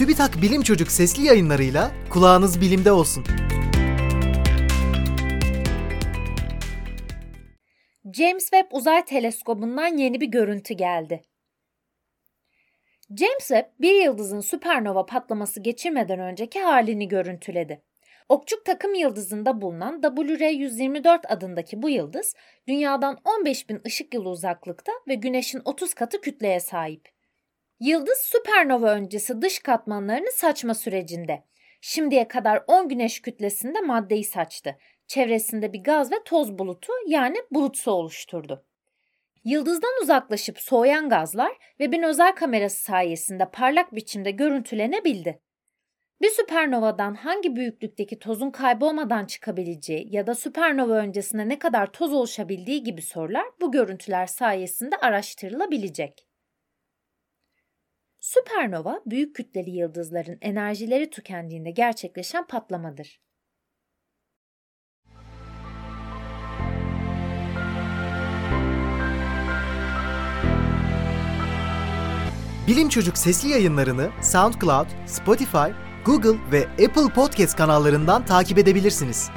TÜBİTAK Bilim Çocuk sesli yayınlarıyla kulağınız bilimde olsun. James Webb Uzay Teleskobu'ndan yeni bir görüntü geldi. James Webb bir yıldızın süpernova patlaması geçirmeden önceki halini görüntüledi. Okçuk takım yıldızında bulunan WR124 adındaki bu yıldız, Dünya'dan 15 bin ışık yılı uzaklıkta ve Güneş'in 30 katı kütleye sahip. Yıldız süpernova öncesi dış katmanlarını saçma sürecinde. Şimdiye kadar 10 güneş kütlesinde maddeyi saçtı. Çevresinde bir gaz ve toz bulutu yani bulutsu oluşturdu. Yıldızdan uzaklaşıp soğuyan gazlar ve bir özel kamerası sayesinde parlak biçimde görüntülenebildi. Bir süpernovadan hangi büyüklükteki tozun kaybolmadan çıkabileceği ya da süpernova öncesinde ne kadar toz oluşabildiği gibi sorular bu görüntüler sayesinde araştırılabilecek. Süpernova, büyük kütleli yıldızların enerjileri tükendiğinde gerçekleşen patlamadır. Bilim Çocuk sesli yayınlarını SoundCloud, Spotify, Google ve Apple Podcast kanallarından takip edebilirsiniz.